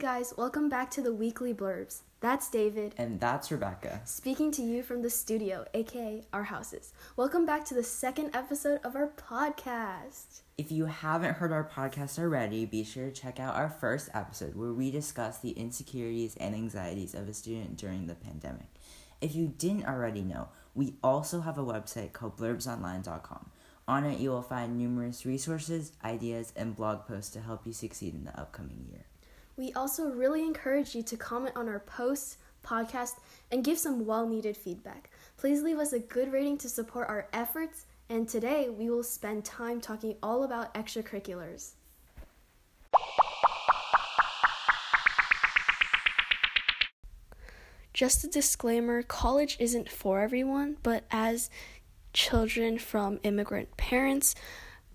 guys, welcome back to the weekly blurbs. That's David. And that's Rebecca. Speaking to you from the studio, aka our houses. Welcome back to the second episode of our podcast. If you haven't heard our podcast already, be sure to check out our first episode where we discuss the insecurities and anxieties of a student during the pandemic. If you didn't already know, we also have a website called blurbsonline.com. On it, you will find numerous resources, ideas, and blog posts to help you succeed in the upcoming year. We also really encourage you to comment on our posts, podcast, and give some well needed feedback. Please leave us a good rating to support our efforts, and today we will spend time talking all about extracurriculars. Just a disclaimer college isn't for everyone, but as children from immigrant parents,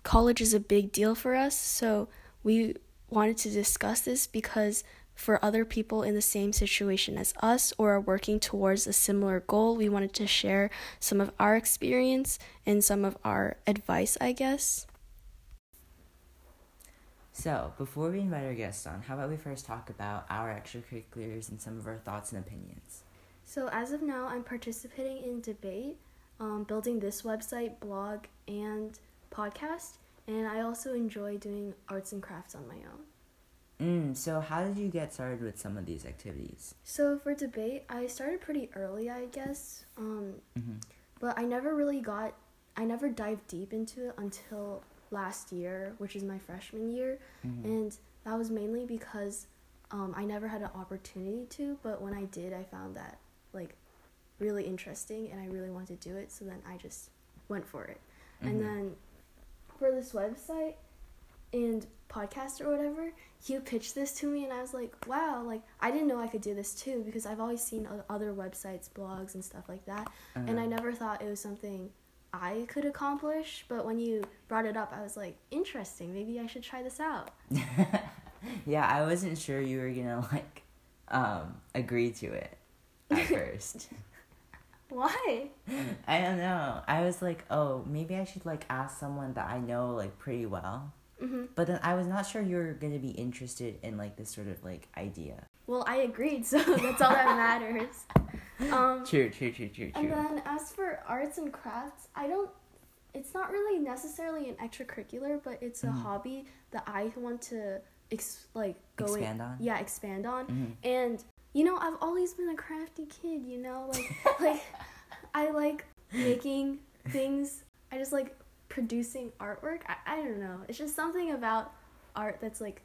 college is a big deal for us. So we wanted to discuss this because for other people in the same situation as us or are working towards a similar goal, we wanted to share some of our experience and some of our advice, I guess. So, before we invite our guests on, how about we first talk about our extracurriculars and some of our thoughts and opinions? So, as of now, I'm participating in debate, um, building this website, blog, and podcast, and I also enjoy doing arts and crafts on my own. Mm, so, how did you get started with some of these activities? So, for debate, I started pretty early, I guess, um, Mm-hmm. but I never really got, I never dived deep into it until last year, which is my freshman year, Mhm. and that was mainly because um, I never had an opportunity to. But when I did, I found that like really interesting, and I really wanted to do it. So then I just went for it. Mhm. And then for this website and podcast or whatever, you pitched this to me, and I was like, wow, like I didn't know I could do this too because I've always seen other websites, blogs, and stuff like that, and Uh-huh. I never thought it was something. I could accomplish, but when you brought it up, I was like, interesting. Maybe I should try this out. yeah, I wasn't sure you were gonna like um agree to it at first. Why? I don't know. I was like, oh, maybe I should like ask someone that I know like pretty well. hmm But then I was not sure you were gonna be interested in like this sort of like idea. Well, I agreed, so that's all that matters. Um, True, true, true, true, and true. then as for arts and crafts, I don't. It's not really necessarily an extracurricular, but it's a Mhm. hobby that I want to ex- like go in- Expand on? Yeah, expand on. Mhm. And you know, I've always been a crafty kid. You know, like like I like making things. I just like producing artwork. I, I don't know. It's just something about art that's like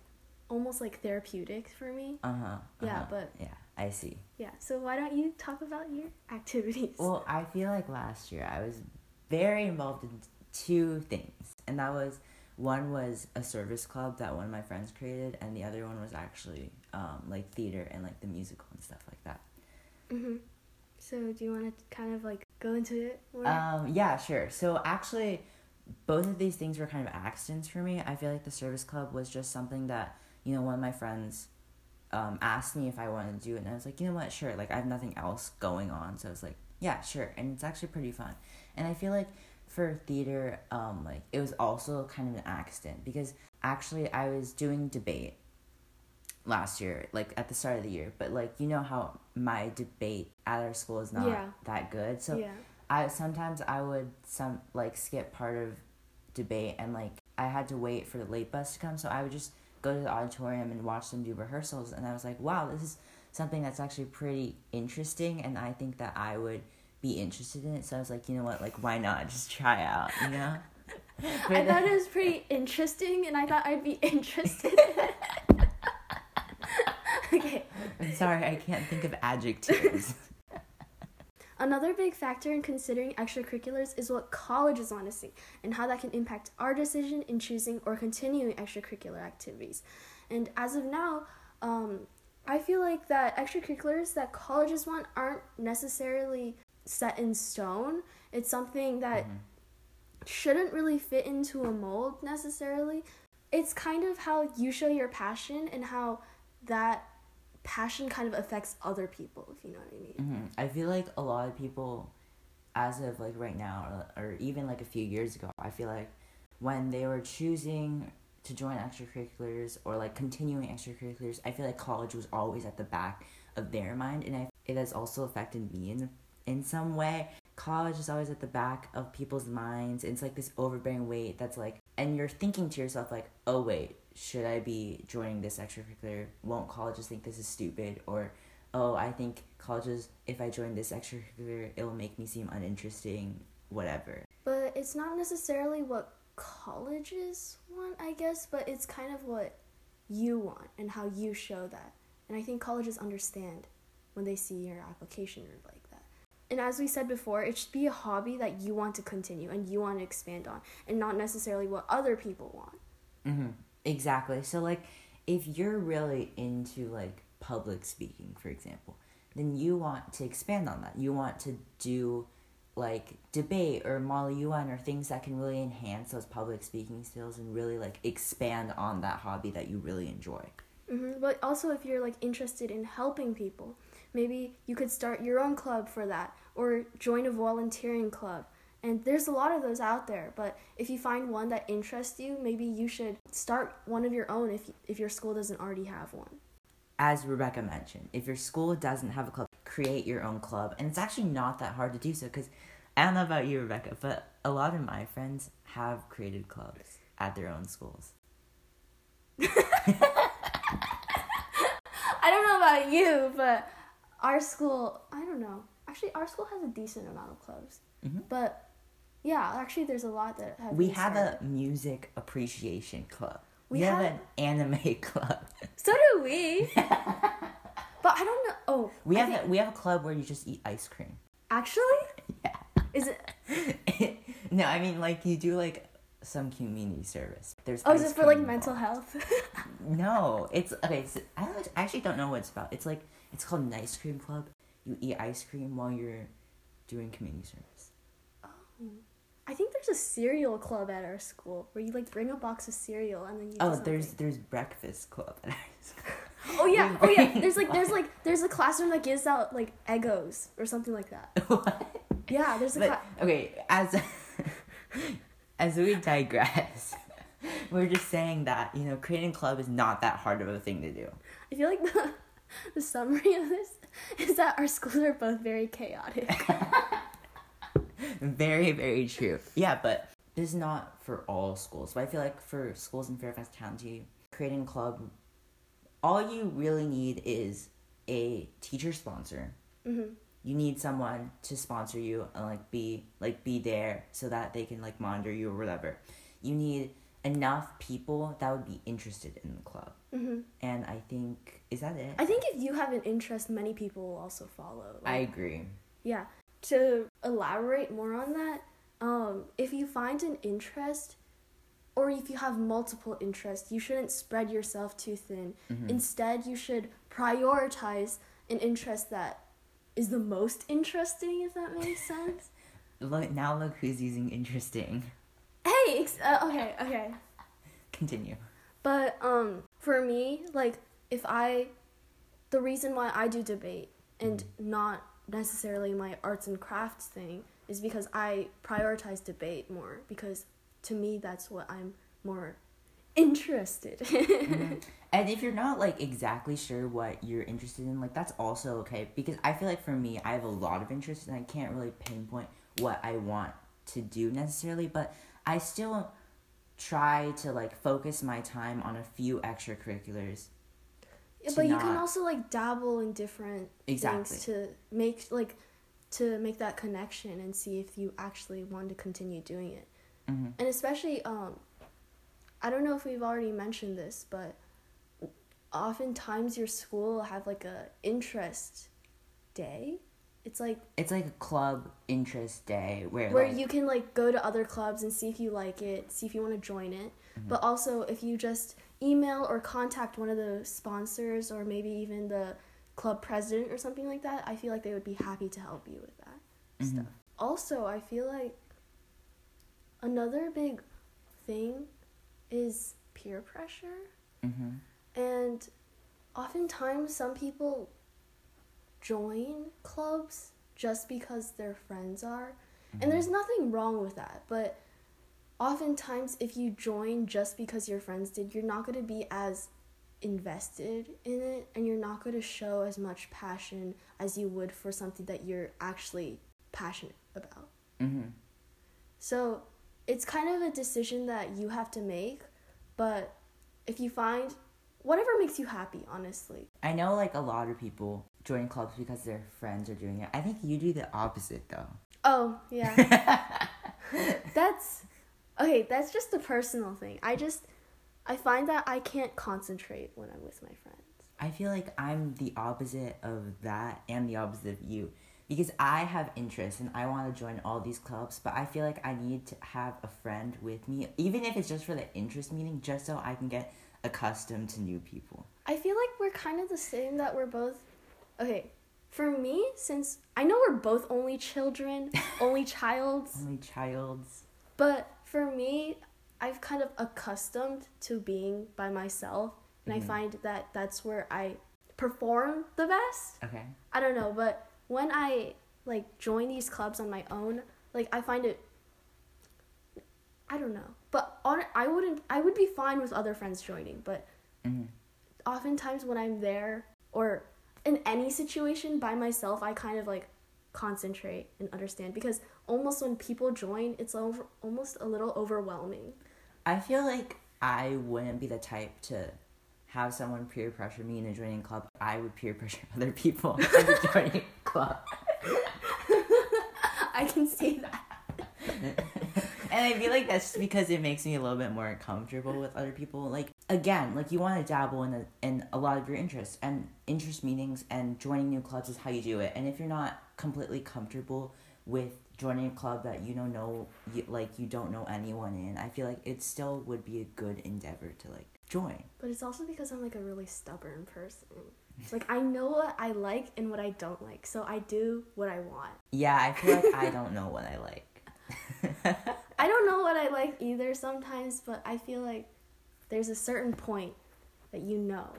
almost like therapeutic for me. Uh huh. Yeah, but- yeah, I see. Yeah. So why don't you talk about your activities? Well, I feel like last year I was very involved in two things, and that was one was a service club that one of my friends created, and the other one was actually um, like theater and like the musical and stuff like that. hmm So do you want to kind of like go into it more? Um, yeah, sure. So actually, both of these things were kind of accidents for me. I feel like the service club was just something that you know one of my friends um, asked me if I wanted to do it, and I was like, you know what, sure. Like I have nothing else going on, so I was like, yeah, sure. And it's actually pretty fun. And I feel like for theater, um, like it was also kind of an accident because actually I was doing debate last year, like at the start of the year, but like you know how my debate at our school is not Yeah. that good, so. yeah. I sometimes I would some like skip part of debate and like I had to wait for the late bus to come, so I would just go to the auditorium and watch them do rehearsals, and I was like, wow, this is something that's actually pretty interesting, and I think that I would be interested in it. So I was like, you know what, like why not just try out, you know? I thought it was pretty interesting, and I thought I'd be interested. Okay. I'm sorry, I can't think of adjectives. Another big factor in considering extracurriculars is what colleges want to see and how that can impact our decision in choosing or continuing extracurricular activities. And as of now, um, I feel like that extracurriculars that colleges want aren't necessarily set in stone. It's something that Mhm. shouldn't really fit into a mold necessarily. It's kind of how you show your passion and how that passion kind of affects other people, if you know what I mean. hmm I feel like a lot of people, as of like right now, or, or even like a few years ago, I feel like when they were choosing to join extracurriculars or like continuing extracurriculars, I feel like college was always at the back of their mind, and I, it has also affected me in in some way. College is always at the back of people's minds. It's like this overbearing weight that's like, and you're thinking to yourself like, oh wait, should I be joining this extracurricular? Won't colleges think this is stupid? Or, oh, I think colleges, if I join this extracurricular, it will make me seem uninteresting, whatever. But it's not necessarily what colleges want, I guess, but it's kind of what you want and how you show that. And I think colleges understand when they see your application or like that. And as we said before, it should be a hobby that you want to continue and you want to expand on, and not necessarily what other people want. Mm-hmm. Exactly. So, like, if you're really into like public speaking, for example, then you want to expand on that. You want to do like debate or Model UN or things that can really enhance those public speaking skills and really like expand on that hobby that you really enjoy. Mm-hmm. But also, if you're like interested in helping people, maybe you could start your own club for that or join a volunteering club. And there's a lot of those out there, but if you find one that interests you, maybe you should start one of your own if if your school doesn't already have one. As Rebecca mentioned, if your school doesn't have a club, create your own club. And it's actually not that hard to do so because I don't know about you, Rebecca, but a lot of my friends have created clubs at their own schools. I don't know about you, but our school, I don't know. Actually, our school has a decent amount of clubs. Mhm. But yeah, actually, there's a lot that have. We have started. a music appreciation club. We We, have, have- an anime club. So do we. but I don't know. Oh, We I have think- a, we have a club where you just eat ice cream. actually. Yeah. Is it? no, I mean like you do like some community service. There's Oh, is it for like mental health? No, it's okay. So I, don't, I actually don't know what it's about. It's like it's called an ice cream club. You eat ice cream while you're doing community service. Oh. I think there's a cereal club at our school where you like bring a box of cereal and then you. Oh, there's there's breakfast club at our school. Oh yeah, oh yeah. There's like there's like there's a classroom that gives out like Eggos or something like that. What? Yeah, there's a. But Cla- okay, as as we digress, we're just saying that you know creating a club is not that hard of a thing to do. I feel like the the summary of this is that our schools are both very chaotic. Very very true. Yeah, but this is not for all schools. But I feel like for schools in Fairfax County, creating a club, all you really need is a teacher sponsor. hmm You need someone to sponsor you and like be like be there so that they can like monitor you or whatever. You need enough people that would be interested in the club. hmm And I think is that it? I think if you have an interest, many people will also follow. I agree. yeah. To elaborate more on that, um, if you find an interest, or if you have multiple interests, you shouldn't spread yourself too thin. Mhm. Instead, you should prioritize an interest that is the most interesting. If that makes sense. Look now, look who's using interesting. hey, ex- uh, okay, okay. Continue. But um for me, like if I the reason why I do debate and not necessarily my arts and crafts thing is because I prioritize debate more because to me that's what I'm more interested. Mhm. And if you're not like exactly sure what you're interested in, like that's also okay because I feel like for me, I have a lot of interests and I can't really pinpoint what I want to do necessarily, but I still try to like focus my time on a few extracurriculars. Yeah, but you can also like dabble in different Exactly. things to make like to make that connection and see if you actually want to continue doing it. hmm and especially um i don't know if we've already mentioned this but oftentimes your school will have like a interest day it's like It's like a club interest day where where like, you can like go to other clubs and see if you like it see if you want to join it but also if you just email or contact one of the sponsors or maybe even the club president or something like that i feel like they would be happy to help you with that Mhm. stuff. Also i feel like another big thing is peer pressure. Hmm and oftentimes some people join clubs just because their friends are. And there's nothing wrong with that but oftentimes if you join just because your friends did, you're not going to be as invested in it and you're not going to show as much passion as you would for something that you're actually passionate about. Mm-hmm. So it's kind of a decision that you have to make, but if you find whatever makes you happy, honestly. I know like a lot of people join clubs because their friends are doing it. I think you do the opposite though. Oh, yeah. that's okay, that's just a personal thing. I just I find that I can't concentrate when I'm with my friends. I feel like I'm the opposite of that and the opposite of you because I have interests and I want to join all these clubs, but I feel like I need to have a friend with me, even if it's just for the interest meeting, just so I can get accustomed to new people. I feel like we're kind of the same that we're both okay. For me, since I know we're both only children, only childs, Only childs. but for me, I've kind of accustomed to being by myself, and Mhm. I find that that's where I perform the best. Okay. I don't know, but when I like join these clubs on my own, like I find it I don't know. But on I wouldn't I would be fine with other friends joining, but hmm oftentimes when I'm there or in any situation by myself, I kind of like concentrate and understand because almost when people join, it's over, almost a little overwhelming. I feel like I wouldn't be the type to have someone peer pressure me into joining a club. I would peer pressure other people into joining a club. I can see that. and I feel like that's just because it makes me a little bit more comfortable with other people. Like again, like you want to dabble in a, in a lot of your interests and interest meetings and joining new clubs is how you do it. And if you're not completely comfortable with joining a club that you don't know, you, like you don't know anyone in, I feel like it still would be a good endeavor to like join. But it's also because I'm like a really stubborn person. Like I know what I like and what I don't like, so I do what I want. Yeah, I feel like I don't know what I like. I don't know what I like either sometimes, but I feel like there's a certain point that you know.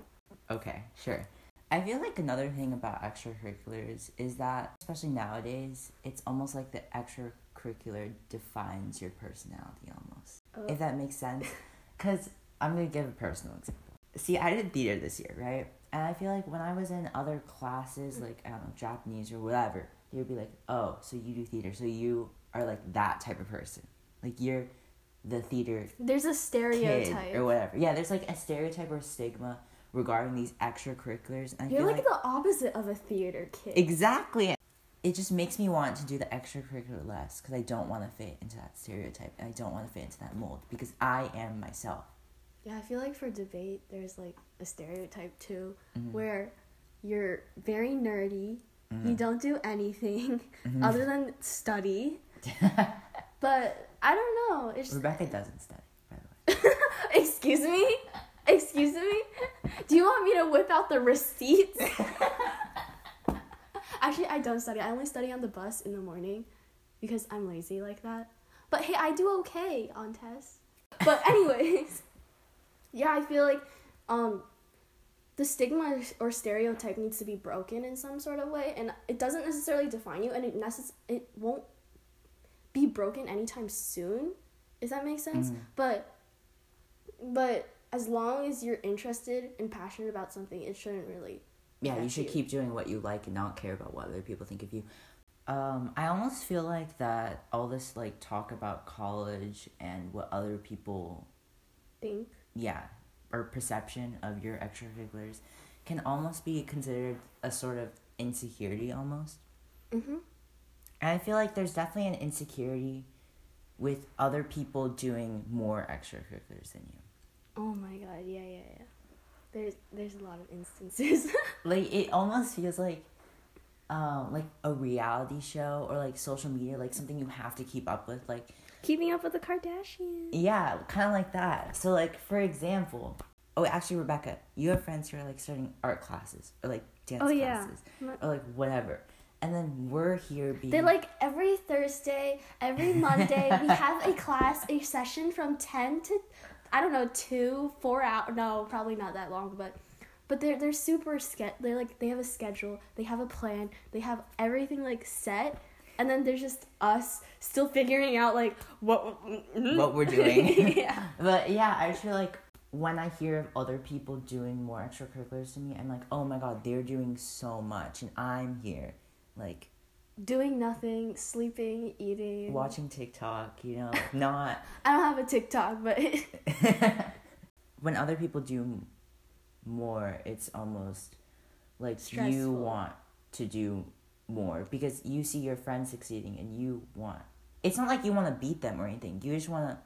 Okay, sure. I feel like another thing about extracurriculars is that, especially nowadays, it's almost like the extracurricular defines your personality almost. Uh, If that makes sense. Because I'm going to give a personal example. See, I did theater this year, right? And I feel like when I was in other classes, like, I don't know, Japanese or whatever, they would be like, oh, so you do theater, so you are like that type of person. Like, you're the theater there's a stereotype. or whatever. Yeah, there's like a stereotype or stigma regarding these extracurriculars. And You're like, like, the opposite of a theater kid. exactly. It just makes me want to do the extracurricular less because I don't want to fit into that stereotype and I don't want to fit into that mold because I am myself. Yeah, I feel like for debate, there's like a stereotype too, Mhm. where you're very nerdy, you Mhm. don't do anything Mhm. other than study. But I don't know. It's Rebecca doesn't study, by the way. excuse me, excuse me. Do you want me to whip out the receipts? Actually, I don't study. I only study on the bus in the morning because I'm lazy like that. But hey, I do okay on tests. But anyways, yeah, I feel like um the stigma or stereotype needs to be broken in some sort of way and it doesn't necessarily define you and it necess- it won't be broken anytime soon. If that makes sense? Mhm. But but as long as you're interested and passionate about something, it shouldn't really Yeah, you should keep doing what you like and not care about what other people think of you. Um, I almost feel like that all this like talk about college and what other people think. yeah, or perception of your extracurriculars can almost be considered a sort of insecurity almost. Mm-hmm. And I feel like there's definitely an insecurity with other people doing more extracurriculars than you. Oh my god, yeah, yeah, yeah. There's there's a lot of instances. Like it almost feels like um like a reality show or like social media, like something you have to keep up with. Like Keeping up with the Kardashians. yeah, kind of like that. So like for example, oh actually Rebecca, you have friends who are like starting art classes or like dance Oh, yeah. classes or like whatever. And then we're here being They're like every Thursday, every Monday, we have a class, a session from 10 to, I don't know, 2, 4 hours. No, probably not that long, but. But they're they're super ske- they're like they have a schedule, they have a plan, they have everything like set, and then there's just us still figuring out like what hmm? what we're doing. yeah. But yeah, I feel like when I hear of other people doing more extracurriculars than me, I'm like, oh my god, they're doing so much, and I'm here, like Doing nothing, sleeping, eating. watching TikTok. You know, not I don't have a TikTok, but when other people do more, it's almost like you want to do more because you see your friends succeeding and you want. It's not like you want to beat them or anything. You just want to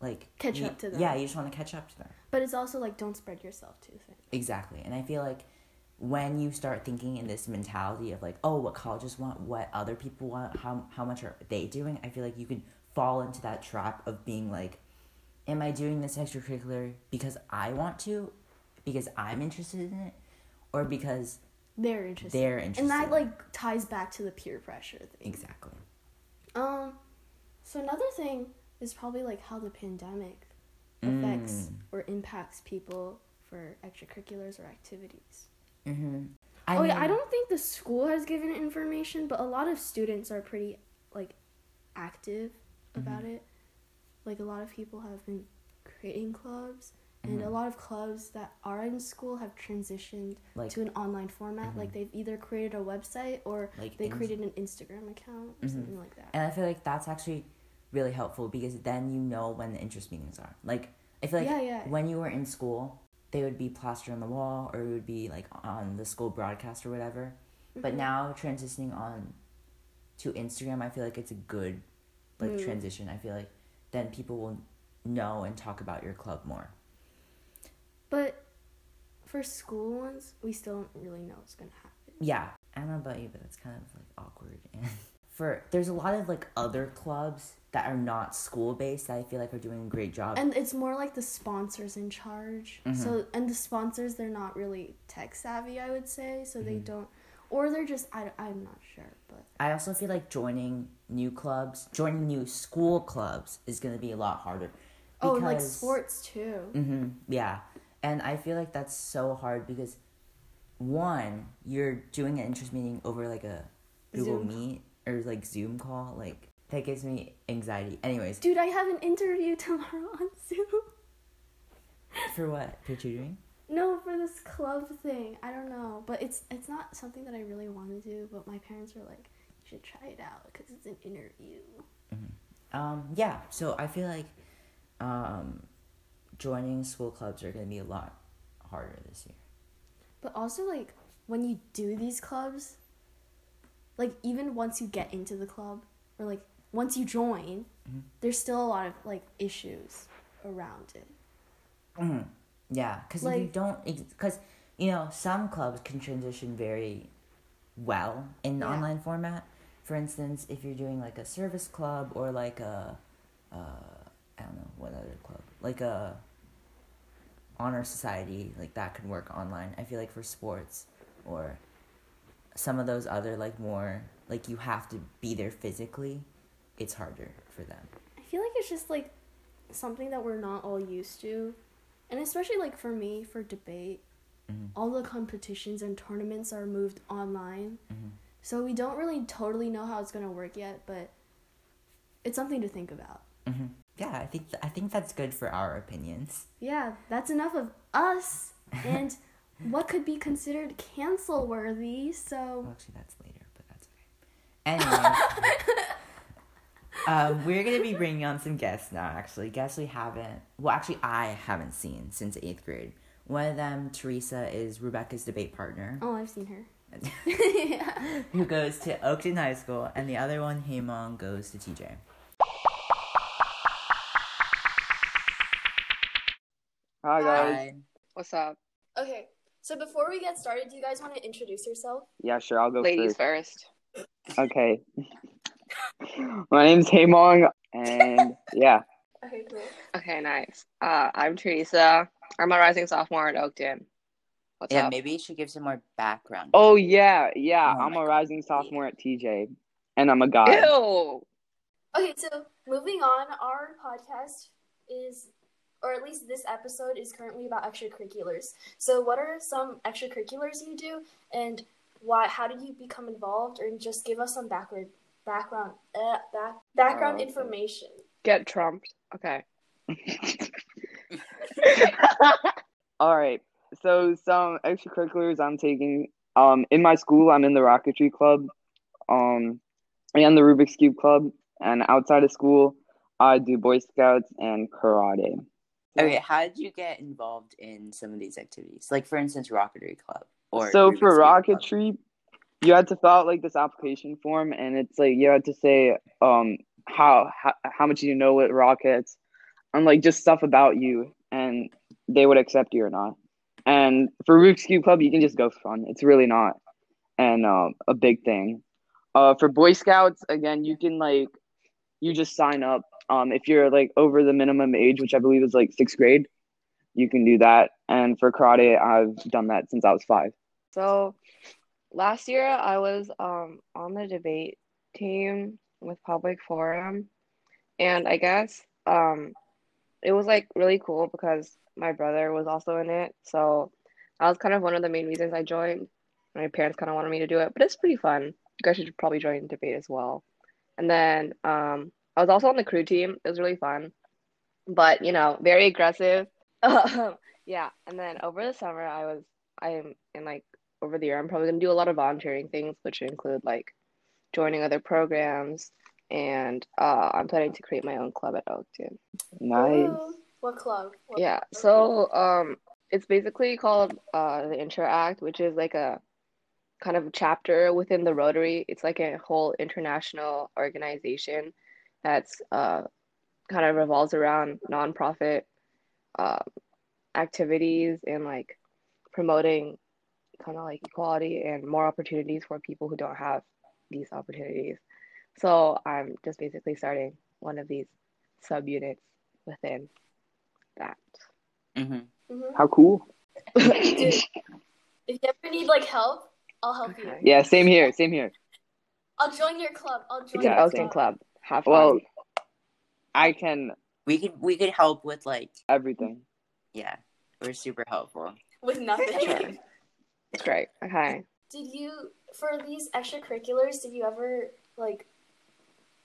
like Catch you- up to them. Yeah, you just want to catch up to them. but it's also like don't spread yourself too thin. Exactly. And I feel like when you start thinking in this mentality of like, oh, what colleges want, what other people want, how how much are they doing? I feel like you can fall into that trap of being like, am I doing this extracurricular because I want to, because I'm interested in it, or because They're interested. they're interested? and that like ties back to the peer pressure thing. exactly. Um, so another thing is probably like how the pandemic affects Mm. or impacts people for extracurriculars or activities. Mm-hmm. oh yeah, I don't think the school has given information, but a lot of students are pretty like active about Mm-hmm. it. Like a lot of people have been creating clubs, and Mm-hmm. a lot of clubs that are in school have transitioned Like- to an online format. Like they've either created a website or Like they created an Instagram account or Mhm. something like that. And I feel like that's actually really helpful because then you know when the interest meetings are. Like I feel like Yeah, yeah. when you were in school, they would be plastered on the wall or it would be like on the school broadcast or whatever. But Mm-hmm. now transitioning on to Instagram, I feel like it's a good like Move. transition. I feel like then people will know and talk about your club more. But for school ones, we still don't really know what's gonna happen. Yeah, I don't know about you, but that's kind of like awkward. And for there's a lot of like other clubs that are not school based that I feel like are doing a great job. And it's more like the sponsors in charge. Mm-hmm. So and the sponsors they're not really tech savvy, I would say. So Mm-hmm. they don't, or they're just I I'm not sure, but I also feel like joining new clubs, joining new school clubs is going to be a lot harder. oh, and like sports too. hmm yeah. And I feel like that's so hard because one, you're doing an interest meeting over like a Google Zoom. Meet or like Zoom call, like that gives me anxiety. Anyways, Dude, I have an interview tomorrow on Zoom. for what? For tutoring? No, for this club thing. I don't know, but it's it's not something that I really want to do. But my parents were like, "You should try it out because it's an interview." Um, yeah, so I feel like um, joining school clubs are going to be a lot harder this year. But also, like, when you do these clubs, like, even once you get into the club, or like, once you join, Mm-hmm. there's still a lot of, like, issues around it. Mhm. Yeah, because you don't because you know some clubs can transition very well in Yeah. online format. For instance, if you're doing like a service club or like a, uh, I don't know what other club, like a honor society, like that could work online. I feel like for sports or some of those other like more like you have to be there physically, it's harder for them. I feel like it's just, like, something that we're not all used to. And especially, like, for me, for debate, Mhm. all the competitions and tournaments are moved online. Mhm. So we don't really totally know how it's going to work yet, but it's something to think about. hmm Yeah, I think th- I think that's good for our opinions. Yeah, that's enough of us and what could be considered cancel worthy. So, Well, actually, that's later, but that's okay. Anyway, um, we're gonna be bringing on some guests now. Actually, guests we haven't. Well, actually, I haven't seen since eighth grade. One of them, Teresa, is Rebecca's debate partner, oh, I've seen her. who goes to Oakton High School, and the other one, Hemang, goes to TJ. Hi guys. Hi. What's up? Okay, so before we get started, do you guys want to introduce yourself? Yeah, sure. I'll go Ladies first. first. Okay. My name's Hemang, and yeah. Okay, cool. Okay, nice. Uh, I'm Teresa. I'm a rising sophomore at Oakton. What's Yeah, up? maybe you should give some more background. Oh yeah, yeah. Oh I'm my a God. rising sophomore at TJ, and I'm a guy. Ew. Okay, so moving on, our podcast is, or at least this episode is currently about extracurriculars. So, what are some extracurriculars you do, and why? How did you become involved, or just give us some backward background uh, back background Oh, okay. information. Get trumped. Okay. All right. So some extracurriculars I'm taking. Um, in my school, I'm in the rocketry club, um, and the Rubik's cube club. And outside of school, I do Boy Scouts and karate. Okay, how did you get involved in some of these activities? Like, for instance, Rocketry Club. Or so Rubik's for Cube Club. You had to fill out like this application form, and it's like you had to say um how how, how much you know with rockets, and like just stuff about you, and they would accept you or not. And for Rubik's Cube Club, you can just go for fun. It's really not, and um a big thing. Uh, for Boy Scouts, again, you can like you just sign up. Um, if you're like over the minimum age, which I believe is like sixth grade, you can do that. And for karate, I've done that since I was five. So last year I was um on the debate team with Public Forum and I guess um it was like really cool because my brother was also in it. So that was kind of one of the main reasons I joined. My parents kind of wanted me to do it, but it's pretty fun. You guys should probably join debate as well. And then um I was also on the crew team. It was really fun. But, you know, very aggressive. yeah, and then over the summer I was I'm in like over the year, I'm probably gonna do a lot of volunteering things, which include like joining other programs, and uh, I'm planning to create my own club at Oakton. Nice. Ooh. What club? What Yeah, club? so um, it's basically called uh the Interact, which is like a kind of chapter within the Rotary. It's like a whole international organization that's uh kind of revolves around nonprofit um activities and like promoting kind of like equality and more opportunities for people who don't have these opportunities. So I'm just basically starting one of these subunits within that. hmm Mhm. How cool. If you ever need like help, I'll help you. Yeah, same here. Same here. I'll join your club. I'll join It's Yeah, Oakton club. club. Have fun. Well, I can We could we could help with like everything. yeah, we're super helpful. with nothing. Sure. It's great. Okay. Did you for these extracurriculars? Did you ever like?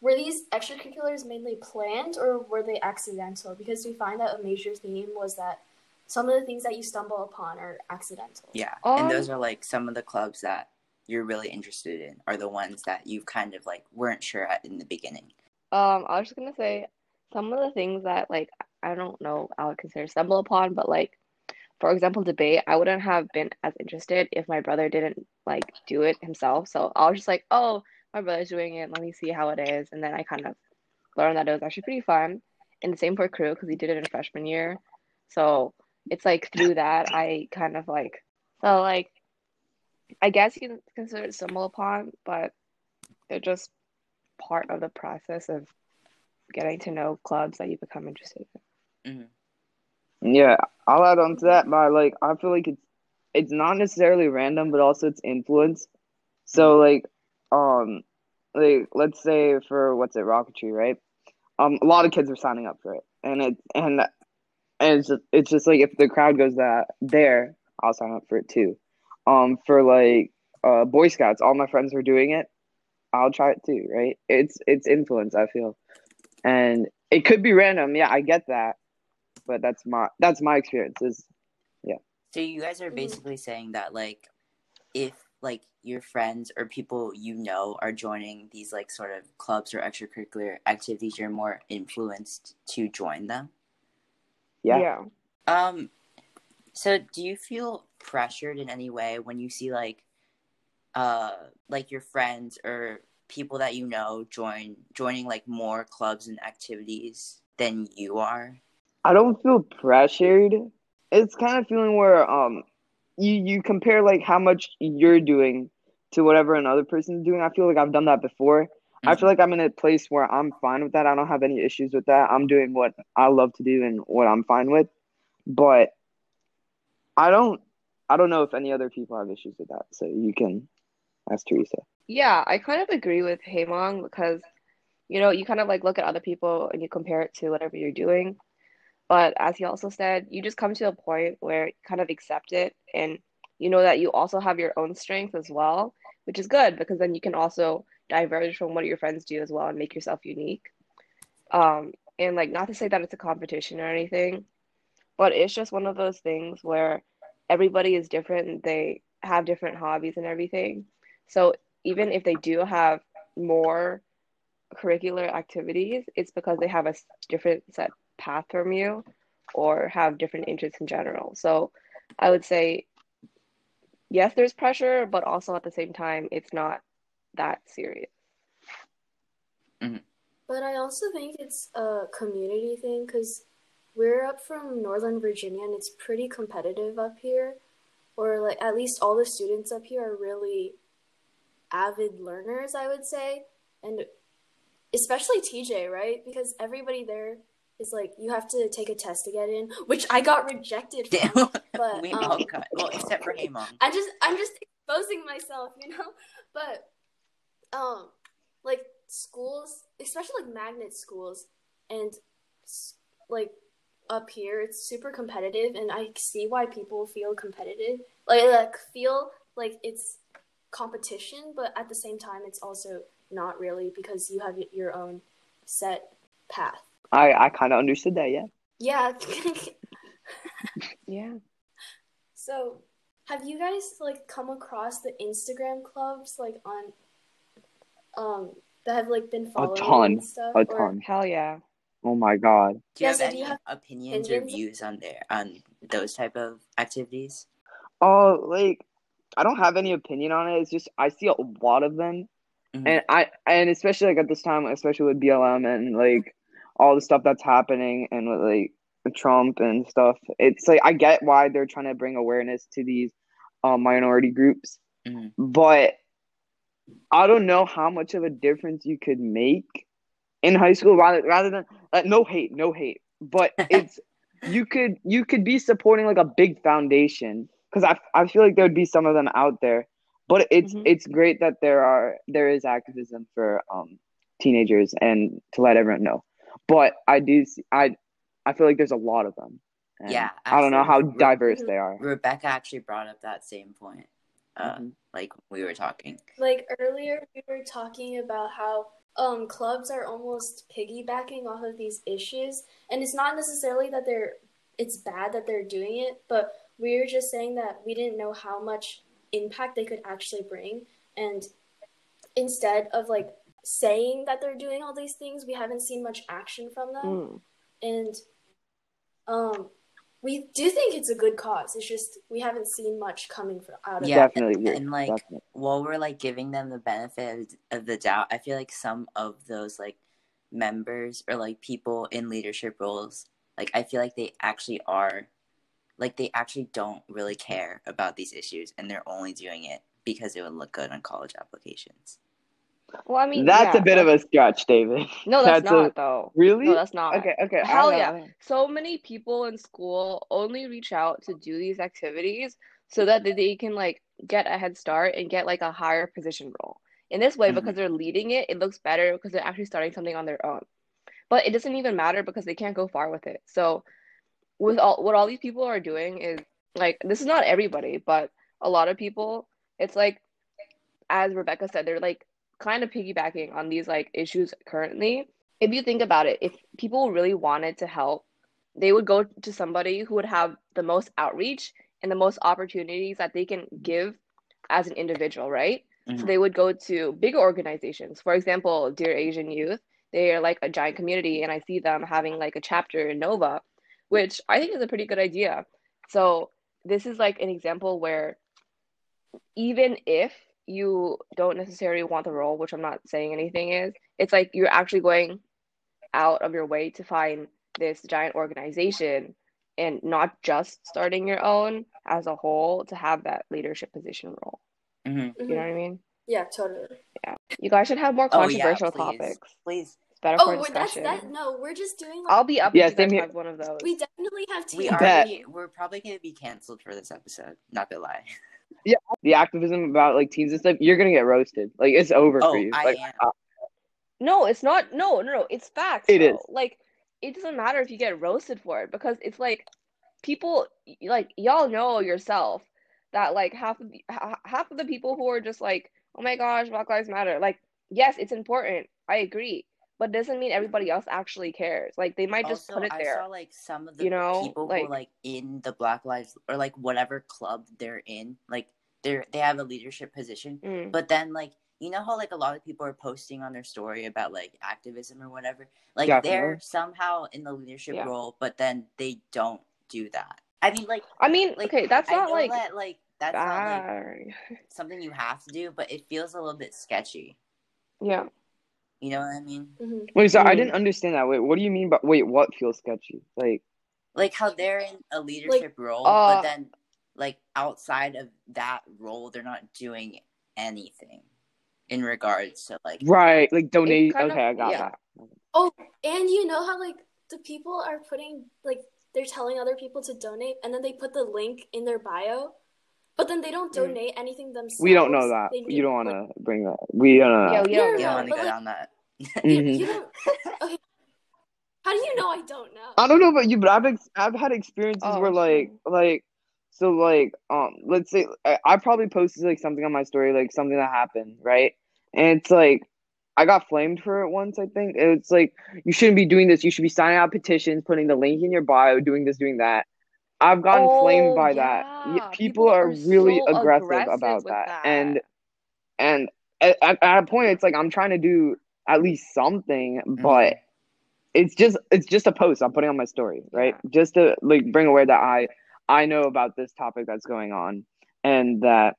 Were these extracurriculars mainly planned or were they accidental? Because we find that a major theme was that some of the things that you stumble upon are accidental. Yeah, Um, and those are like some of the clubs that you're really interested in are the ones that you kind of like weren't sure at in the beginning. Um, I was just gonna say some of the things that like I don't know I would consider stumble upon, but like for example, debate, I wouldn't have been as interested if my brother didn't like do it himself. So I was just like, oh, my brother's doing it. Let me see how it is, and then I kind of learned that it was actually pretty fun. And the same for crew because he did it in freshman year. So it's like through that I kind of like so like I guess you can consider it stumble upon, but they're just part of the process of getting to know clubs that you become interested in. Mm-hmm. Yeah, I'll add on to that by like I feel like it's it's not necessarily random, but also it's influence. So like um like let's say for what's it rocketry, right? Um, a lot of kids are signing up for it, and it and and it's just it's just like if the crowd goes that there, I'll sign up for it too. Um, for like uh Boy Scouts, all my friends are doing it. I'll try it too, right? It's it's influence, I feel, and it could be random. Yeah, I get that, but that's my that's my experience. Is So you guys are Mhm. basically saying that like if like your friends or people you know are joining these like sort of clubs or extracurricular activities, you're more influenced to join them. yeah. Um so do you feel pressured in any way when you see like uh like your friends or people that you know join joining like more clubs and activities than you are? I don't feel pressured. It's kind of feeling where um you you compare like how much you're doing to whatever another person's doing. I feel like I've done that before. I feel like I'm in a place where I'm fine with that. I don't have any issues with that. I'm doing what I love to do and what I'm fine with. But I don't I don't know if any other people have issues with that. So you can ask Teresa. Yeah, I kind of agree with Hemang because, you know, you kind of like look at other people and you compare it to whatever you're doing. But as he also said, you just come to a point where you kind of accept it and you know that you also have your own strength as well. which is good because then you can also diverge from what your friends do as well and make yourself unique. Um, and like not to say that it's a competition or anything, but it's just one of those things where everybody is different and they have different hobbies and everything. So even if they do have more curricular activities, it's because they have a different set path from you or have different interests in general. So I would say yes, there's pressure, but also at the same time, it's not that serious. Mm-hmm. But I also think it's a community thing because we're up from Northern Virginia and it's pretty competitive up here. Or, like, at least all the students up here are really avid learners, I would say. And especially TJ, right? Because everybody there is like, you have to take a test to get in, which I got rejected from. But we um, all got well, except for Hemang. I just I'm just exposing myself, you know. But um, like schools, especially like magnet schools, and like up here, it's super competitive, and I see why people feel competitive, like like feel like it's competition, but at the same time, it's also not really because you have your own set path. I I kind of understood that. Yeah. Yeah. Yeah. So, have you guys like come across the Instagram clubs like on um that have like been following a ton, and stuff? A Or- ton. Hell yeah. Oh my god. Do you Yes, have I do any have opinions or views on there on those type of activities? Oh, like I don't have any opinion on it. It's just I see a lot of them, Mhm. and I and especially like at this time, especially with BLM and like all the stuff that's happening and with like Trump and stuff. It's like I get why they're trying to bring awareness to these um, minority groups, Mhm. but I don't know how much of a difference you could make in high school rather rather than uh, no hate, no hate, but it's you could you could be supporting like a big foundation because I I feel like there'd be some of them out there, but it's Mhm. it's great that there are there is activism for um teenagers and to let everyone know, but I do see, I I feel like there's a lot of them. and Yeah, I don't know how actually, Re- diverse they are. Rebecca actually brought up that same point. Uh, Mhm. like we were talking. like earlier we were talking about how um clubs are almost piggybacking off of these issues and it's not necessarily that they're it's bad that they're doing it but we were just saying that we didn't know how much impact they could actually bring and instead of like saying that they're doing all these things we haven't seen much action from them Mm. and um we do think it's a good cause it's just we haven't seen much coming from out of Yeah, it Definitely, and, like definitely. while we're like giving them the benefit of, of the doubt, I feel like some of those like members or like people in leadership roles, like I feel like they actually are, like they actually don't really care about these issues, and they're only doing it because it would look good on college applications. Well, I mean, That's yeah, a bit of a stretch, David. No, that's, that's a- not though. Really? No, that's not. Okay, okay. Hell yeah. So many people in school only reach out to do these activities so that they can like get a head start and get like a higher position role. In this way, Mhm. because they're leading it, it looks better because they're actually starting something on their own. But it doesn't even matter because they can't go far with it. So with all what all these people are doing is like this is not everybody, but a lot of people, it's like as Rebecca said, they're like kind of piggybacking on these like issues currently. If you think about it, if people really wanted to help, they would go to somebody who would have the most outreach and the most opportunities that they can give as an individual, right? So Mhm. they would go to bigger organizations. For example, Dear Asian Youth, they are like a giant community, and I see them having like a chapter in Nova, which I think is a pretty good idea. So this is like an example where even if you don't necessarily want the role, which I'm not saying anything is, it's like you're actually going out of your way to find this giant organization and not just starting your own as a whole to have that leadership position role. hmm You know what I mean? yeah totally Yeah, You guys should have more Oh yeah, controversial please, topics. please. It's better Oh, for we're, that's discussion. that. No, we're just doing. Like, I'll be up Yeah, if you same guys have one of those. we definitely have to. We are. We're probably gonna be canceled for this episode. Not gonna lie. Yeah, the activism about like teens and stuff, you're gonna get roasted. Like it's over Oh, for you. I like am. uh, No, it's not. No, no, no. It's facts. It though. is. Like, it doesn't matter if you get roasted for it because it's like people, like y'all know yourself that like half of the, half of the people who are just like oh my gosh, Black Lives Matter. Like, yes, it's important. I agree. But doesn't mean everybody else actually cares. Like they might just Also, put it I there. saw like some of the you know, people like- who like in the Black Lives or like whatever club they're in, like they're they have a leadership position. Mm. But then like you know how like a lot of people are posting on their story about like activism or whatever. Like Definitely. they're somehow in the leadership Yeah. role, but then they don't do that. I mean, like I mean, like, okay, that's I not like that like that's not like something you have to do, but it feels a little bit sketchy. yeah. You know what I mean? hmm Wait, so I Mm. didn't understand that. Wait, what do you mean by wait? What feels sketchy? Like, Like how they're in a leadership role, uh, but then like outside of that role, they're not doing anything in regards to like right? Like donate. kind of- okay, I got yeah. that. Oh, and you know how like the people are putting like they're telling other people to donate, and then they put the link in their bio, but then they don't Mm. donate anything themselves. We don't know that. They You do, don't want like, to bring that. We don't know. Yeah, we don't Yeah, don't want to but, go like- down that. You, you don't. Okay. How do you know I don't know? I don't know about you, but I've ex- I've had experiences Oh, where like like so like um let's say I, I probably posted like something on my story like something that happened right, and it's like I got flamed for it once I think it's like you shouldn't be doing this. You should be signing out petitions, putting the link in your bio, doing this, doing that. I've gotten flamed Oh, by that. Y- yeah. People, are, really so aggressive, aggressive about with that. and and at, at a point it's like I'm trying to do at least something, mm-hmm. but it's just it's just a post I'm putting on my story, right? Just to like bring aware that I I know about this topic that's going on and that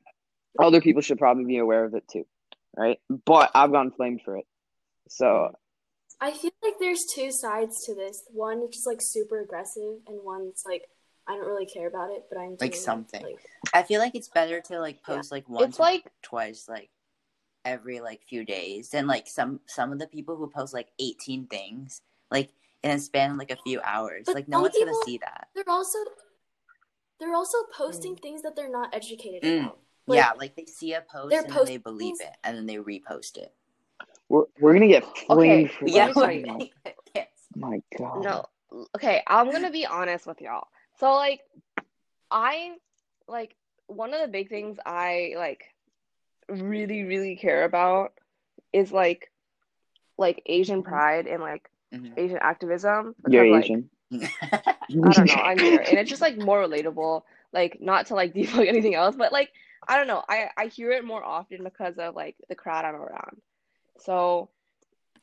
other people should probably be aware of it too, right? But I've gotten flamed for it. So mm-hmm. I feel like there's two sides to this. One which is just like super aggressive, and one's like I don't really care about it, but I'm doing it, something. Like, I feel like it's better to like post like once it's or like twice like every like few days than like some some of the people who post like 18 things like in a span of like a few hours. But like no one's people- gonna see that. they're also they're also posting things that they're not educated Mm. about. Like, yeah, like they see a post they're and then they believe things- it and then they repost it. we're we're gonna get flamed for Yeah, that. sorry. Oh yes. my god. no. Okay, I'm gonna be honest with y'all. So like, I like one of the big things I like really really care about is like like Asian pride and like Mhm. Asian activism. You're because, like, Asian. I don't know. I'm here, and it's just like more relatable. Like not to like debunk anything else, but like I don't know. I I hear it more often because of like the crowd I'm around. So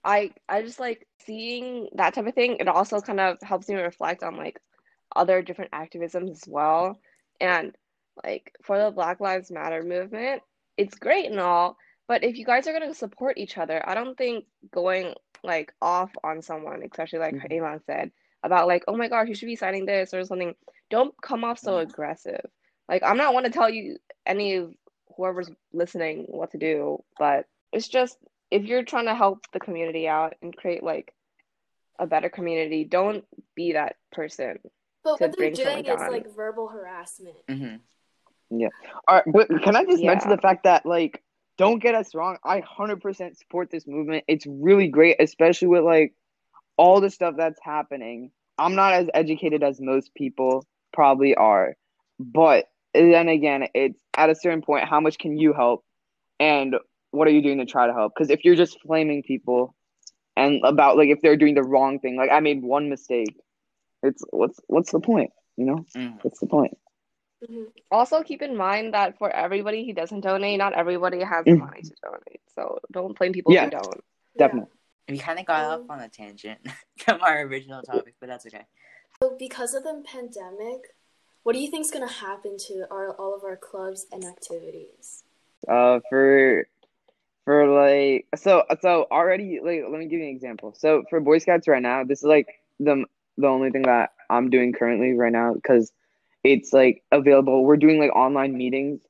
I I just like seeing that type of thing. It also kind of helps me reflect on like other different activisms as well. And like for the Black Lives Matter movement, it's great and all, but if you guys are gonna support each other, I don't think going like off on someone, especially like Mhm. Elon said, about like, oh my gosh, you should be signing this or something. Don't come off so aggressive. Like I'm not want to tell you any of whoever's listening what to do, but it's just if you're trying to help the community out and create like a better community, don't be that person. But what they're doing is down. like verbal harassment. Mhm. All right, but can I just mention the fact that like don't get us wrong, I 100% support this movement. It's really great, especially with like all the stuff that's happening. I'm not as educated as most people probably are, but then again, it's at a certain point how much can you help and what are you doing to try to help? Cuz if you're just flaming people and about like if they're doing the wrong thing, like I made one mistake, it's what's what's the point, you know? Mhm. What's the point? hmm Also keep in mind that for everybody who doesn't donate, not everybody has the Mhm. money to donate. So don't blame people Yeah. who don't. Definitely. We kind of got Um, off on a tangent from our original topic, but that's okay. So because of the pandemic, what do you think is going to happen to our all of our clubs and activities? uh for for like so so already like let me give you an example so for boy scouts right now this is like the the only thing that i'm doing currently right now because it's like available. We're doing like online meetings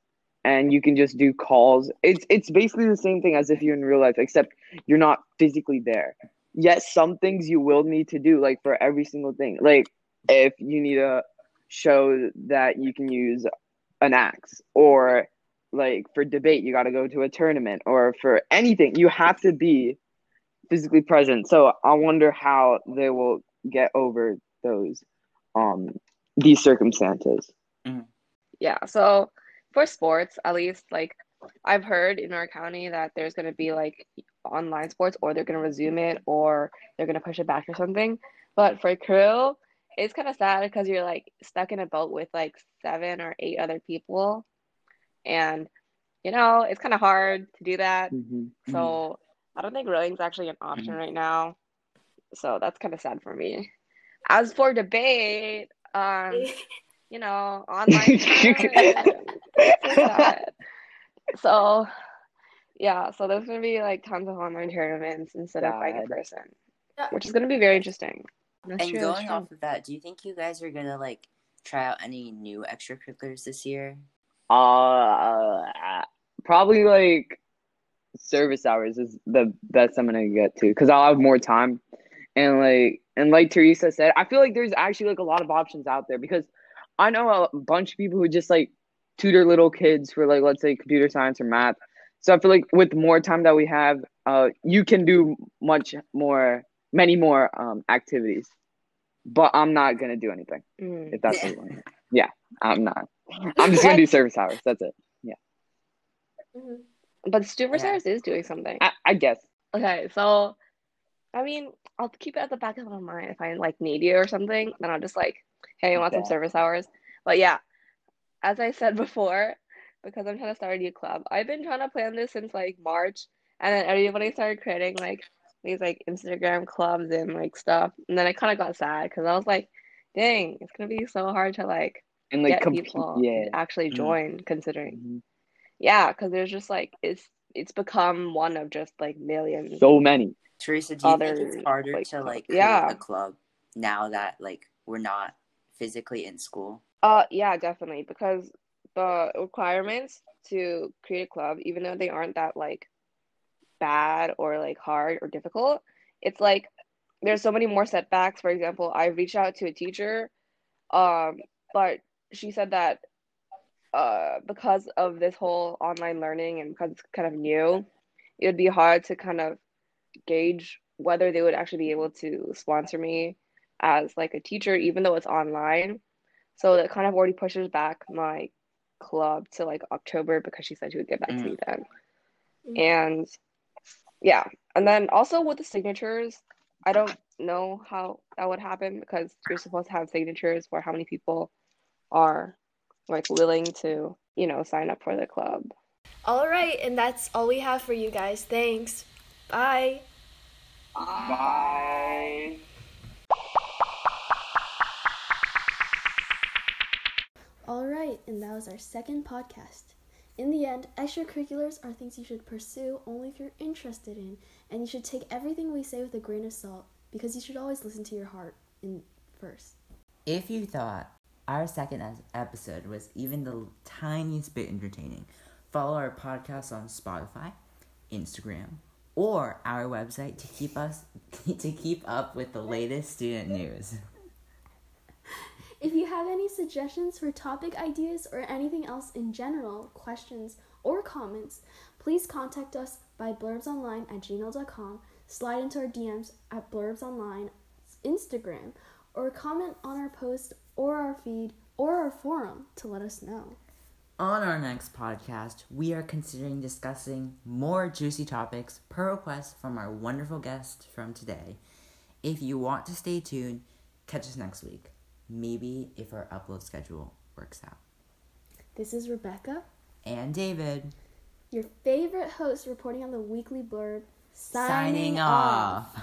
and you can just do calls. It's it's basically the same thing as if you're in real life except you're not physically there. Yet some things you will need to do like for every single thing. Like if you need to show that you can use an axe or like for debate you got to go to a tournament or for anything you have to be physically present. So i wonder how they will get over those um these circumstances Yeah. So for sports, at least like I've heard in our county that there's going to be like online sports or they're going to resume it or they're going to push it back or something. But for crew, it's kind of sad because you're like stuck in a boat with like seven or eight other people. And, you know, it's kind of hard to do that. Mm-hmm. So I don't think rowing's actually an option right now. So that's kind of sad for me. As for debate, um, you know, online. tournaments, it's sad. so yeah, so there's gonna be like tons of online tournaments instead of like in person, Yeah. which is gonna be very interesting. That's and true, going off of that, do you think you guys are gonna like try out any new extracurriculars this year? Uh, probably like service hours is the best I'm gonna get to because I'll have more time, and like and like Teresa said, I feel like there's actually like a lot of options out there because I know a bunch of people who just like tutor little kids for like let's say computer science or math. So I feel like with more time that we have, uh, you can do much more, many more um activities. But I'm not gonna do anything Mm. if that's what you want. Yeah, I'm not. I'm just gonna do service hours. That's it. Mhm. But Super Yeah. Stars is doing something. I, I guess. Okay, so I mean, I'll keep it at the back of my mind if I like need you or something, then I'll just like, hey, I want some service hours. But yeah, as I said before, because I'm trying to start a new club, I've been trying to plan this since like March, and then everybody started creating like these like Instagram clubs and like stuff, and then I kind of got sad because I was like, dang, it's gonna be so hard to like And like get compete. people Yeah. actually Mhm. join, considering Mhm. yeah, because there's just like it's it's become one of just like millions. So many. Teresa, do you think Other, it's harder like, to like create yeah. a club now that like we're not physically in school? Uh, yeah, definitely, because the requirements to create a club, even though they aren't that like bad or like hard or difficult, it's like there's so many more setbacks. For example, I reached out to a teacher, um, but she said that uh, because of this whole online learning and because it's kind of new, it would be hard to kind of gauge whether they would actually be able to sponsor me as like a teacher, even though it's online. So that kind of already pushes back my club to like October because she said she would get back to me then. Mm. And yeah, and then also with the signatures, I don't know how that would happen because you're supposed to have signatures for how many people are like willing to, you know, sign up for the club. All right, and that's all we have for you guys. Thanks. Bye. Bye. All right, and that was our second podcast. In the end, extracurriculars are things you should pursue only if you're interested in, and you should take everything we say with a grain of salt because you should always listen to your heart in first. If you thought our second episode was even the tiniest bit entertaining, follow our podcast on Spotify, Instagram, or our website to keep us to keep up with the latest student news. If you have any suggestions for topic ideas or anything else in general, questions, or comments, please contact us by blurbsonline at gmail.com, slide into our DMs at blurbsonline Instagram, or comment on our post or our feed or our forum to let us know. On our next podcast, we are considering discussing more juicy topics per request from our wonderful guest from today. If you want to stay tuned, catch us next week. Maybe if our upload schedule works out. This is Rebecca, And David, your favorite host reporting on the weekly blurb, signing off.